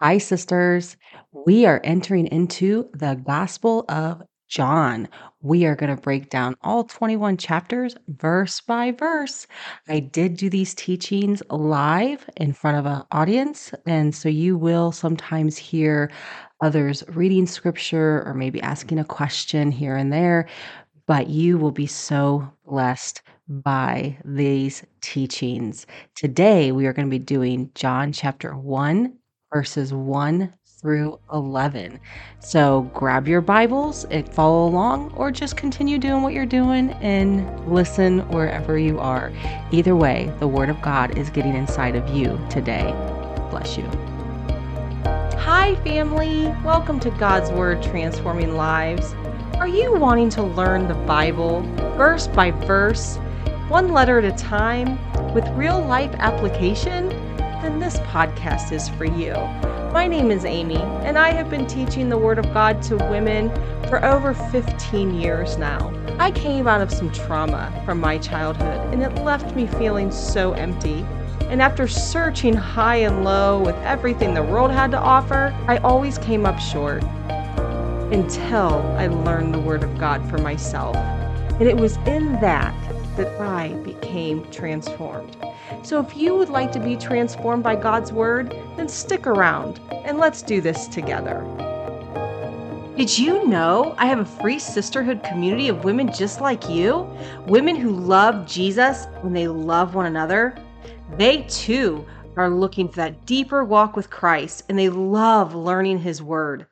Hi, sisters. We are entering into the Gospel of John. We are going to break down all 21 chapters verse by verse. I did do these teachings live in front of an audience, and so you will sometimes hear others reading scripture or maybe asking a question here and there, but you will be so blessed by these teachings. Today, we are going to be doing John chapter 1 verses 1 through 11. So grab your Bibles and follow along, or just continue doing what you're doing and listen wherever you are. Either way, the Word of God is getting inside of you today. Bless you. Hi, family. Welcome to God's Word Transforming Lives. Are you wanting to learn the Bible verse by verse, one letter at a time, with real life application? This podcast is for you. My name is Amy, and I have been teaching the Word of God to women for over 15 years now. I came out of some trauma from my childhood, and it left me feeling so empty. And after searching high and low with everything the world had to offer, I always came up short until I learned the Word of God for myself. And it was in that that I became transformed. So if you would like to be transformed by God's Word, then stick around and let's do this together. Did you know I have a free sisterhood community of women just like you? Women who love Jesus and they love one another. They too are looking for that deeper walk with Christ and they love learning His Word.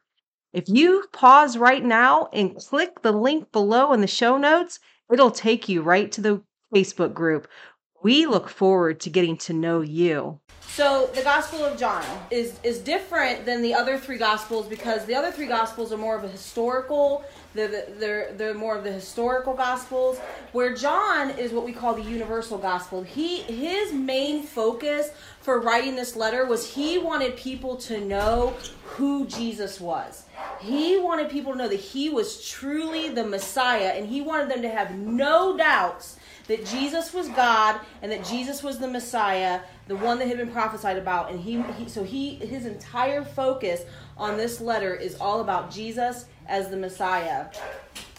If you pause right now and click the link below in the show notes, it'll take you right to the Facebook group we look forward to getting to know you. So the Gospel of John is is different than the other three Gospels because the other three Gospels are more of a historical. They're, they're, they're more of the historical Gospels, where John is what we call the universal Gospel. He his main focus for writing this letter was he wanted people to know who Jesus was. He wanted people to know that he was truly the Messiah, and he wanted them to have no doubts that Jesus was God and that Jesus was the Messiah, the one that had been prophesied about. And he, he so he his entire focus on this letter is all about Jesus as the Messiah.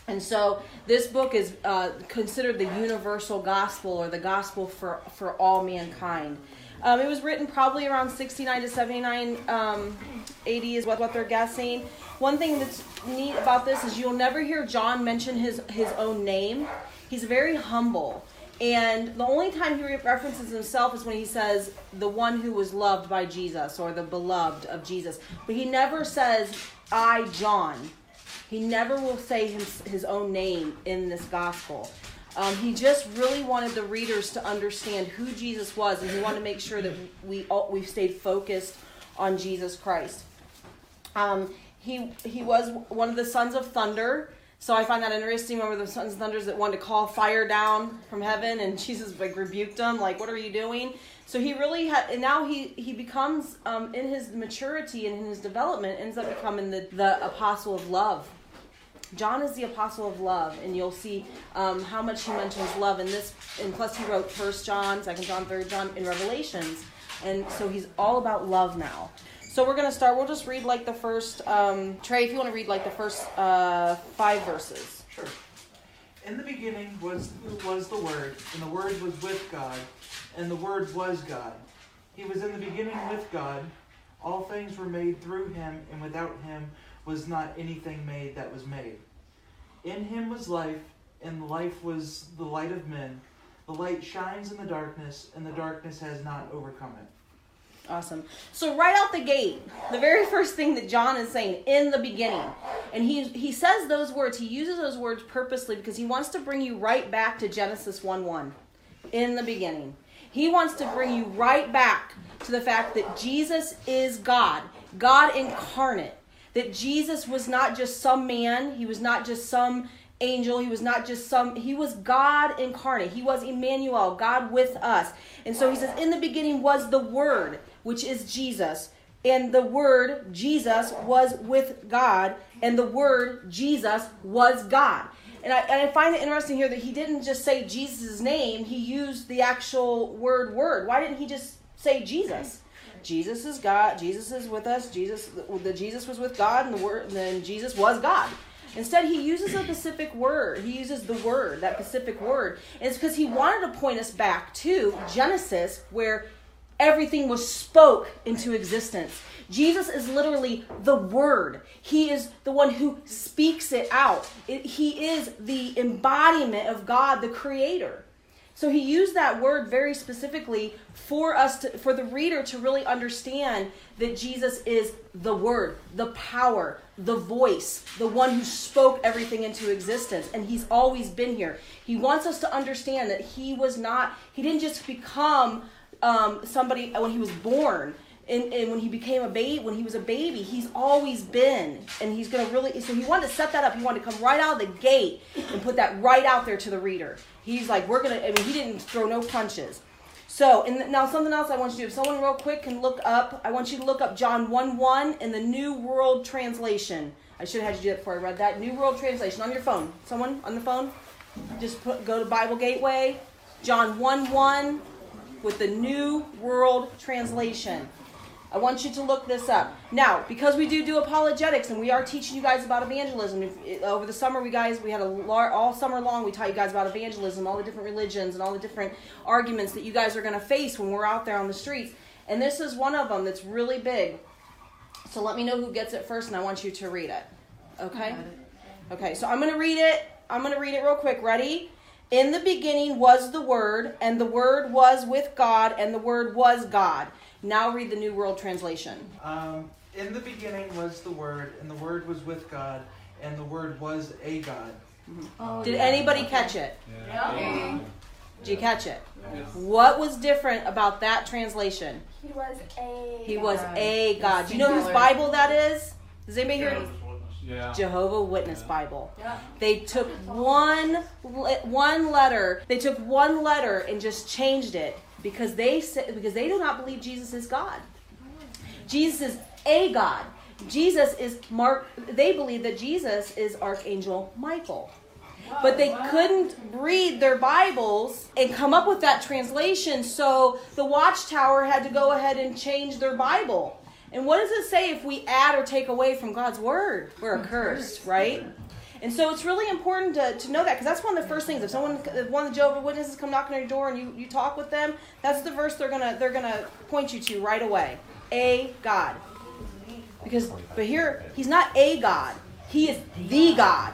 And so this book is uh, considered the universal gospel or the gospel for, for all mankind. Um, it was written probably around 69 to 79 um, AD is what, what they're guessing. One thing that's neat about this is you'll never hear John mention his, his own name. He's very humble. And the only time he references himself is when he says, the one who was loved by Jesus or the beloved of Jesus. But he never says, I, John. He never will say his, his own name in this gospel. Um, he just really wanted the readers to understand who Jesus was, and he wanted to make sure that we all, we stayed focused on Jesus Christ. Um, he he was one of the sons of thunder. So I find that interesting. Remember the sons and thunders that wanted to call fire down from heaven, and Jesus like rebuked them, like, "What are you doing?" So he really had, and now he he becomes um, in his maturity and in his development ends up becoming the the apostle of love. John is the apostle of love, and you'll see um, how much he mentions love in this. And plus, he wrote First John, Second John, Third John in Revelations, and so he's all about love now. So we're going to start. We'll just read like the first, um, Trey, if you want to read like the first uh, five verses. Sure. In the beginning was was the Word, and the Word was with God, and the Word was God. He was in the beginning with God. All things were made through him, and without him was not anything made that was made. In him was life, and life was the light of men. The light shines in the darkness, and the darkness has not overcome it. Awesome. So right out the gate, the very first thing that John is saying in the beginning, and he he says those words, he uses those words purposely because he wants to bring you right back to Genesis 1 1. In the beginning. He wants to bring you right back to the fact that Jesus is God, God incarnate. That Jesus was not just some man, he was not just some angel. He was not just some, he was God incarnate. He was Emmanuel, God with us. And so he says, In the beginning was the Word, which is Jesus. And the Word, Jesus, was with God. And the Word, Jesus, was God. And I, and I find it interesting here that he didn't just say Jesus' name, he used the actual word word. Why didn't he just say Jesus? Jesus is God, Jesus is with us, Jesus the Jesus was with God and the word and then Jesus was God. Instead, he uses a specific word. He uses the word, that specific word. And it's because he wanted to point us back to Genesis, where everything was spoke into existence. Jesus is literally the Word. He is the one who speaks it out. It, he is the embodiment of God, the Creator. So he used that word very specifically for us to, for the reader to really understand that Jesus is the word, the power, the voice, the one who spoke everything into existence and he's always been here. He wants us to understand that he was not he didn't just become um, somebody when he was born and, and when he became a baby when he was a baby he's always been and he's going to really so he wanted to set that up. He wanted to come right out of the gate and put that right out there to the reader. He's like we're going to i mean he didn't throw no punches. So and now something else i want you to do if someone real quick can look up i want you to look up john 1 1 in the new world translation. I should have had you do that before i read that. New world translation on your phone. Someone on the phone? Just put go to bible gateway. John 1 1 with the new world translation I want you to look this up. Now, because we do do apologetics and we are teaching you guys about evangelism, if, over the summer we guys we had a lar- all summer long we taught you guys about evangelism, all the different religions and all the different arguments that you guys are going to face when we're out there on the streets. And this is one of them that's really big. So let me know who gets it first and I want you to read it. Okay? Okay, so I'm going to read it. I'm going to read it real quick. Ready? In the beginning was the Word, and the Word was with God, and the Word was God. Now read the New World Translation. Um, in the beginning was the Word, and the Word was with God, and the Word was a God. Oh, Did yeah. anybody okay. catch it? Yeah. yeah. Did you catch it? Yes. What was different about that translation? He was a. He was a God. Do you know whose Bible that is? Does anybody hear? Yeah. Jehovah Witness yeah. Bible. Yeah. They took one one letter. They took one letter and just changed it because they because they do not believe Jesus is God. Jesus is a God. Jesus is Mark. They believe that Jesus is Archangel Michael. But they couldn't read their Bibles and come up with that translation, so the Watchtower had to go ahead and change their Bible. And what does it say if we add or take away from God's word? We're accursed, right? And so it's really important to, to know that because that's one of the first things. If someone, if one of the Jehovah Witnesses come knocking on your door and you, you talk with them, that's the verse they're gonna they're gonna point you to right away. A God. Because but here he's not a God. He is the God.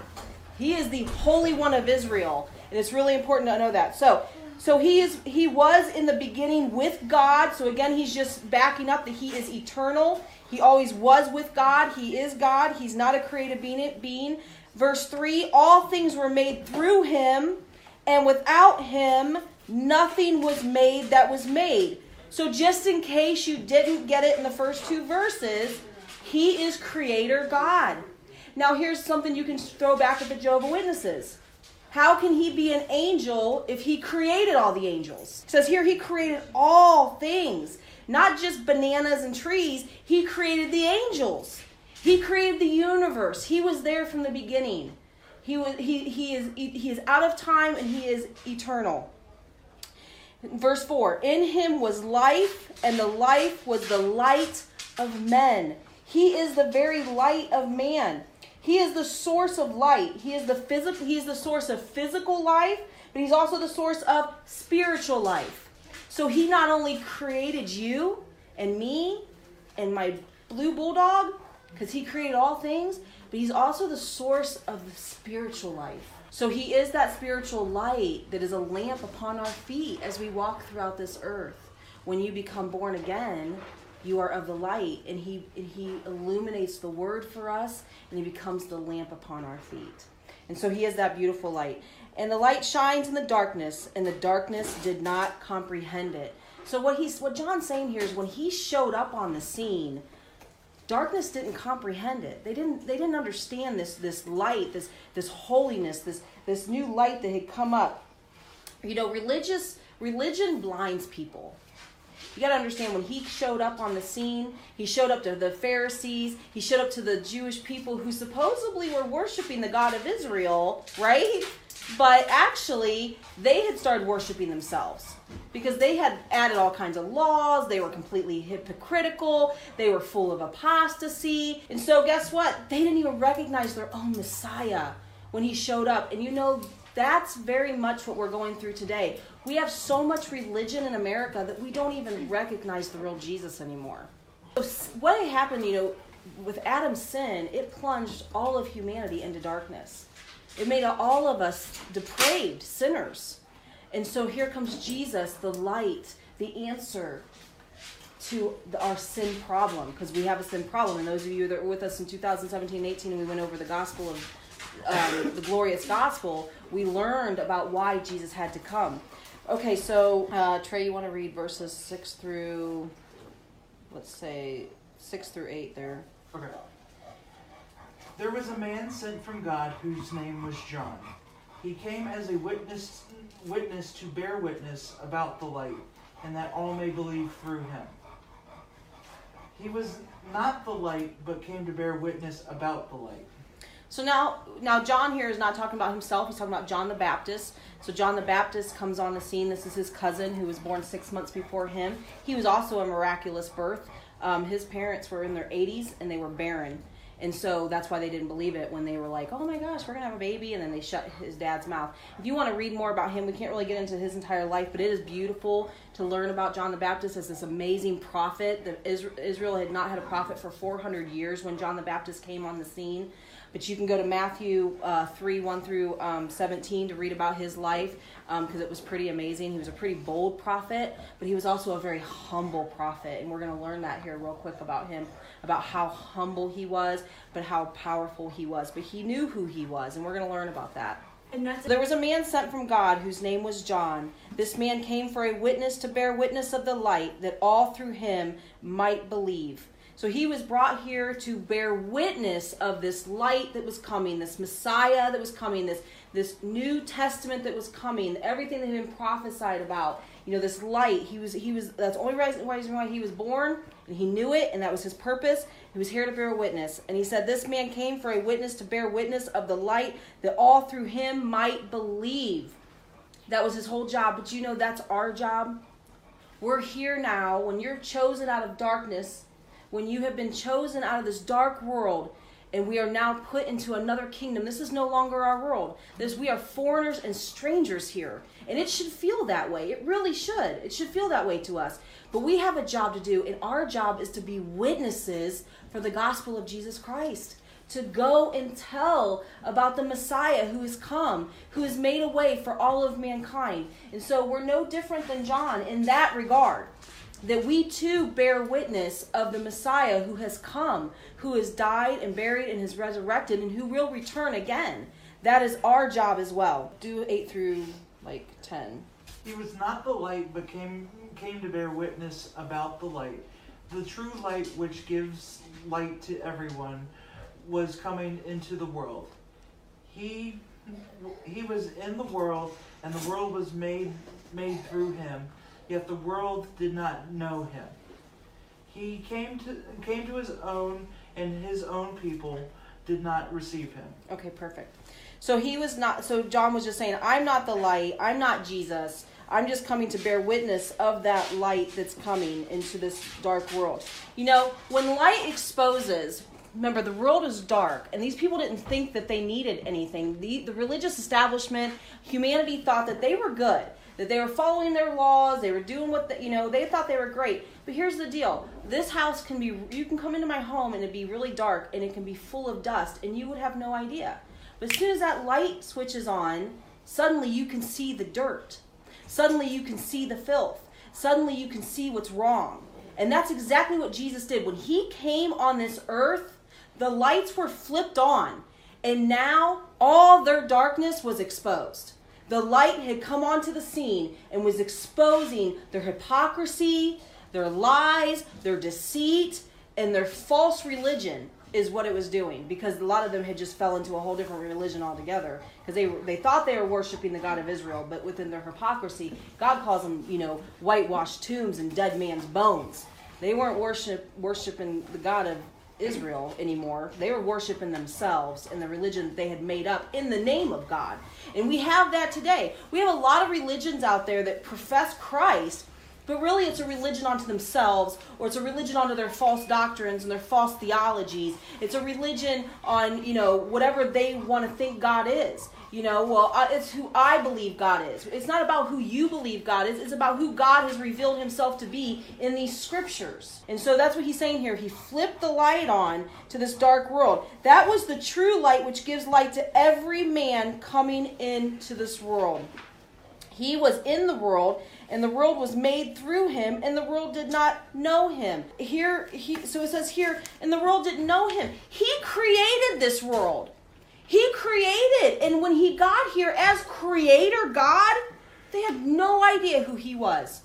He is the Holy One of Israel. And it's really important to know that. So so he is he was in the beginning with God. So again, he's just backing up that he is eternal. He always was with God. He is God. He's not a created being. being. Verse 3 All things were made through him, and without him, nothing was made that was made. So, just in case you didn't get it in the first two verses, he is creator God. Now, here's something you can throw back at the Jehovah Witnesses. How can he be an angel if he created all the angels? It says here he created all things, not just bananas and trees, he created the angels. He created the universe. He was there from the beginning. He was he he is he is out of time and he is eternal. Verse 4 In him was life, and the life was the light of men. He is the very light of man. He is the source of light. He is the physical he is the source of physical life, but he's also the source of spiritual life. So he not only created you and me and my blue bulldog, because he created all things, but he's also the source of the spiritual life. So he is that spiritual light that is a lamp upon our feet as we walk throughout this earth. When you become born again, you are of the light, and he and he illuminates the word for us, and he becomes the lamp upon our feet. And so he is that beautiful light. And the light shines in the darkness, and the darkness did not comprehend it. So what he's what John's saying here is when he showed up on the scene, darkness didn't comprehend it they didn't they didn't understand this this light this this holiness this this new light that had come up you know religious religion blinds people you got to understand when he showed up on the scene he showed up to the pharisees he showed up to the jewish people who supposedly were worshiping the god of israel right But actually, they had started worshiping themselves because they had added all kinds of laws. They were completely hypocritical. They were full of apostasy. And so, guess what? They didn't even recognize their own Messiah when he showed up. And you know, that's very much what we're going through today. We have so much religion in America that we don't even recognize the real Jesus anymore. So what happened, you know, with Adam's sin, it plunged all of humanity into darkness. It made all of us depraved sinners. And so here comes Jesus, the light, the answer to our sin problem, because we have a sin problem. And those of you that were with us in 2017 18, and we went over the gospel of um, the glorious gospel, we learned about why Jesus had to come. Okay, so uh, Trey, you want to read verses 6 through, let's say, 6 through 8 there. Okay. There was a man sent from God whose name was John. He came as a witness, witness to bear witness about the light, and that all may believe through him. He was not the light, but came to bear witness about the light. So now, now John here is not talking about himself. He's talking about John the Baptist. So John the Baptist comes on the scene. This is his cousin who was born six months before him. He was also a miraculous birth. Um, his parents were in their 80s and they were barren. And so that's why they didn't believe it when they were like, oh my gosh, we're going to have a baby. And then they shut his dad's mouth. If you want to read more about him, we can't really get into his entire life, but it is beautiful to learn about John the Baptist as this amazing prophet. Israel had not had a prophet for 400 years when John the Baptist came on the scene. But you can go to Matthew uh, 3 1 through um, 17 to read about his life because um, it was pretty amazing. He was a pretty bold prophet, but he was also a very humble prophet. And we're going to learn that here real quick about him, about how humble he was, but how powerful he was. But he knew who he was, and we're going to learn about that. There was a man sent from God whose name was John. This man came for a witness to bear witness of the light, that all through him might believe. So he was brought here to bear witness of this light that was coming, this Messiah that was coming, this this New Testament that was coming, everything that had been prophesied about. You know, this light. He was he was that's the only reason why he was born, and he knew it, and that was his purpose. He was here to bear witness. And he said, This man came for a witness to bear witness of the light, that all through him might believe. That was his whole job. But you know that's our job. We're here now. When you're chosen out of darkness when you have been chosen out of this dark world and we are now put into another kingdom. This is no longer our world. This we are foreigners and strangers here. And it should feel that way. It really should. It should feel that way to us. But we have a job to do, and our job is to be witnesses for the gospel of Jesus Christ. To go and tell about the Messiah who has come, who has made a way for all of mankind. And so we're no different than John in that regard that we too bear witness of the Messiah who has come, who has died and buried and has resurrected, and who will return again. That is our job as well. Do 8 through like 10. He was not the light, but came, came to bear witness about the light. The true light, which gives light to everyone, was coming into the world. He, he was in the world, and the world was made, made through him yet the world did not know him. He came to came to his own, and his own people did not receive him. Okay, perfect. So he was not. So John was just saying, "I'm not the light. I'm not Jesus. I'm just coming to bear witness of that light that's coming into this dark world." You know, when light exposes. Remember, the world is dark, and these people didn't think that they needed anything. The, the religious establishment, humanity thought that they were good that they were following their laws, they were doing what the, you know, they thought they were great. But here's the deal. This house can be you can come into my home and it be really dark and it can be full of dust and you would have no idea. But as soon as that light switches on, suddenly you can see the dirt. Suddenly you can see the filth. Suddenly you can see what's wrong. And that's exactly what Jesus did. When he came on this earth, the lights were flipped on. And now all their darkness was exposed. The light had come onto the scene and was exposing their hypocrisy, their lies, their deceit, and their false religion is what it was doing because a lot of them had just fell into a whole different religion altogether because they they thought they were worshiping the God of Israel but within their hypocrisy God calls them you know whitewashed tombs and dead man's bones. They weren't worship worshiping the God of Israel anymore. They were worshiping themselves and the religion that they had made up in the name of God. And we have that today. We have a lot of religions out there that profess Christ, but really it's a religion unto themselves, or it's a religion unto their false doctrines and their false theologies. It's a religion on, you know, whatever they want to think God is. You know, well, uh, it's who I believe God is. It's not about who you believe God is. It's about who God has revealed himself to be in these scriptures. And so that's what he's saying here. He flipped the light on to this dark world. That was the true light which gives light to every man coming into this world. He was in the world, and the world was made through him, and the world did not know him. Here, he, so it says here, and the world didn't know him. He created this world. He created, and when he got here as creator God, they had no idea who he was.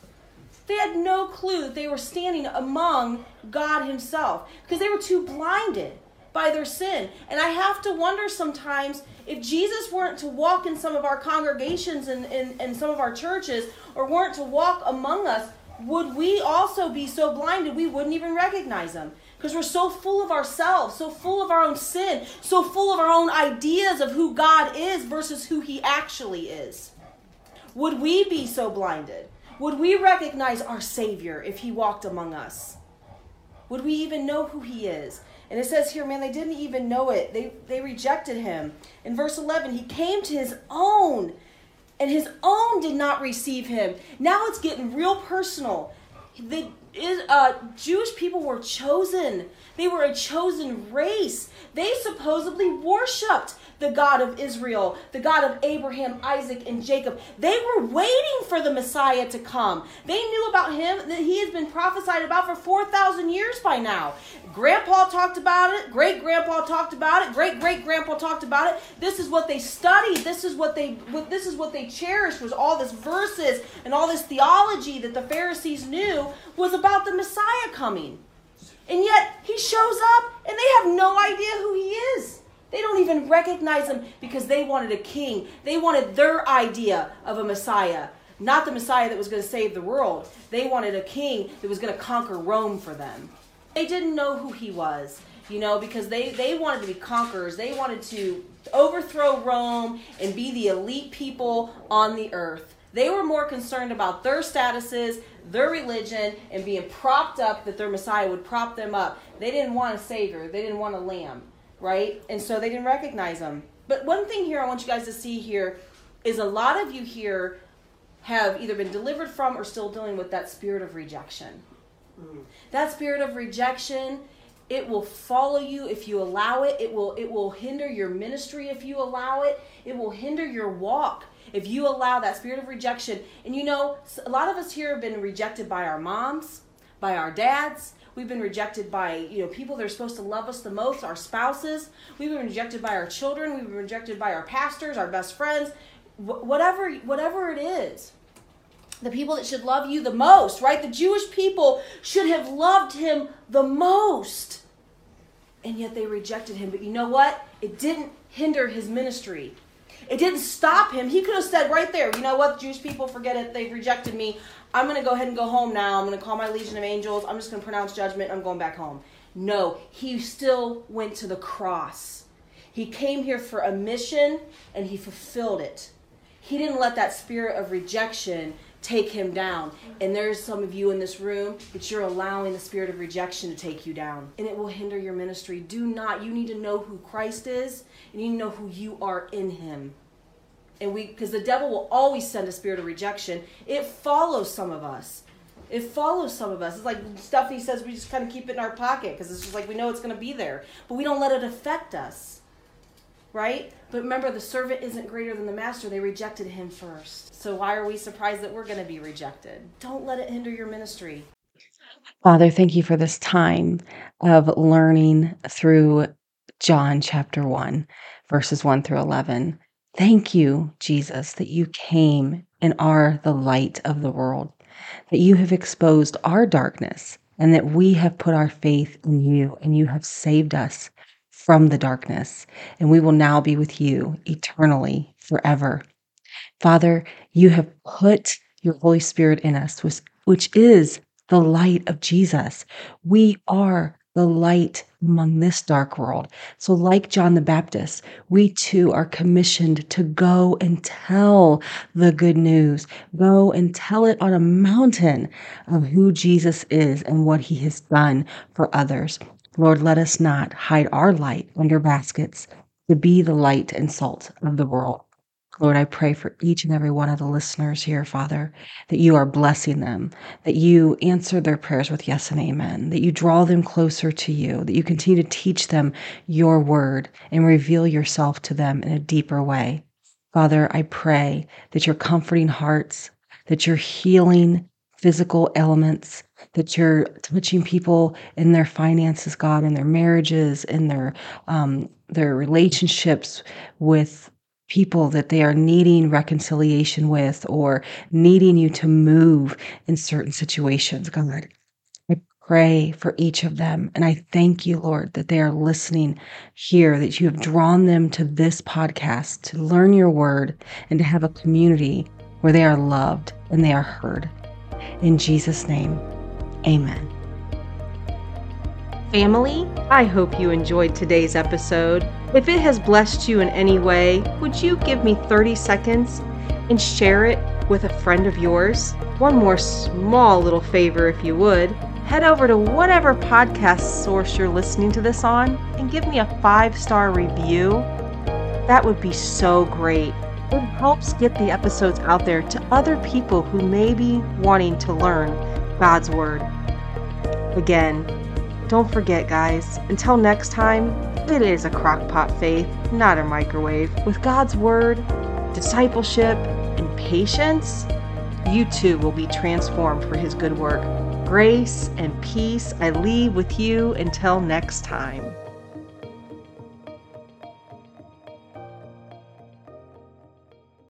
They had no clue that they were standing among God himself because they were too blinded by their sin. And I have to wonder sometimes if Jesus weren't to walk in some of our congregations and, and some of our churches or weren't to walk among us, would we also be so blinded we wouldn't even recognize him? Because we're so full of ourselves, so full of our own sin, so full of our own ideas of who God is versus who He actually is. Would we be so blinded? Would we recognize our Savior if He walked among us? Would we even know who He is? And it says here, man, they didn't even know it. They, they rejected Him. In verse 11, He came to His own, and His own did not receive Him. Now it's getting real personal. Is, uh, Jewish people were chosen. They were a chosen race. They supposedly worshipped the God of Israel, the God of Abraham, Isaac, and Jacob. They were waiting for the Messiah to come. They knew about him that he has been prophesied about for 4,000 years by now. Grandpa talked about it, great grandpa talked about it, great great grandpa talked about it. This is what they studied. This is what they what this is what they cherished was all this verses and all this theology that the Pharisees knew was about the Messiah coming. And yet he shows up and they have no idea who he is. They don't even recognize him because they wanted a king. They wanted their idea of a Messiah, not the Messiah that was going to save the world. They wanted a king that was going to conquer Rome for them. They didn't know who he was, you know, because they, they wanted to be conquerors. They wanted to overthrow Rome and be the elite people on the earth. They were more concerned about their statuses, their religion, and being propped up that their Messiah would prop them up. They didn't want a savior, they didn't want a lamb right? And so they didn't recognize them. But one thing here I want you guys to see here is a lot of you here have either been delivered from or still dealing with that spirit of rejection. Mm. That spirit of rejection, it will follow you if you allow it. It will it will hinder your ministry if you allow it. It will hinder your walk if you allow that spirit of rejection. And you know, a lot of us here have been rejected by our moms, by our dads, We've been rejected by, you know, people that are supposed to love us the most, our spouses. We've been rejected by our children. We've been rejected by our pastors, our best friends, wh- whatever, whatever it is. The people that should love you the most, right? The Jewish people should have loved him the most. And yet they rejected him. But you know what? It didn't hinder his ministry. It didn't stop him. He could have said right there, you know what, Jewish people, forget it. They've rejected me. I'm going to go ahead and go home now. I'm going to call my legion of angels. I'm just going to pronounce judgment. I'm going back home. No, he still went to the cross. He came here for a mission and he fulfilled it. He didn't let that spirit of rejection take him down. And there's some of you in this room that you're allowing the spirit of rejection to take you down. And it will hinder your ministry. Do not. You need to know who Christ is and you know who you are in him and we because the devil will always send a spirit of rejection it follows some of us it follows some of us it's like stuff he says we just kind of keep it in our pocket because it's just like we know it's going to be there but we don't let it affect us right but remember the servant isn't greater than the master. They rejected him first. So why are we surprised that we're going to be rejected? Don't let it hinder your ministry. Father, thank you for this time of learning through John chapter 1, verses 1 through 11. Thank you, Jesus, that you came and are the light of the world, that you have exposed our darkness, and that we have put our faith in you, and you have saved us from the darkness, and we will now be with you eternally, forever. Father, you have put your Holy Spirit in us, which is the light of Jesus. We are the light among this dark world. So, like John the Baptist, we too are commissioned to go and tell the good news, go and tell it on a mountain of who Jesus is and what he has done for others. Lord, let us not hide our light under baskets to be the light and salt of the world. Lord, I pray for each and every one of the listeners here, Father, that you are blessing them, that you answer their prayers with yes and amen, that you draw them closer to you, that you continue to teach them your word and reveal yourself to them in a deeper way. Father, I pray that you're comforting hearts, that you're healing physical elements, that you're touching people in their finances, God, in their marriages, in their um, their relationships with people that they are needing reconciliation with or needing you to move in certain situations, God. I pray for each of them. And I thank you, Lord, that they are listening here, that you have drawn them to this podcast to learn your word and to have a community where they are loved and they are heard. In Jesus' name, amen. Family, I hope you enjoyed today's episode. If it has blessed you in any way, would you give me 30 seconds and share it with a friend of yours? One more small little favor, if you would. Head over to whatever podcast source you're listening to this on and give me a five star review. That would be so great. It helps get the episodes out there to other people who may be wanting to learn God's Word. Again, don't forget, guys, until next time, it is a crockpot faith, not a microwave. With God's Word, discipleship, and patience, you too will be transformed for His good work. Grace and peace I leave with you until next time.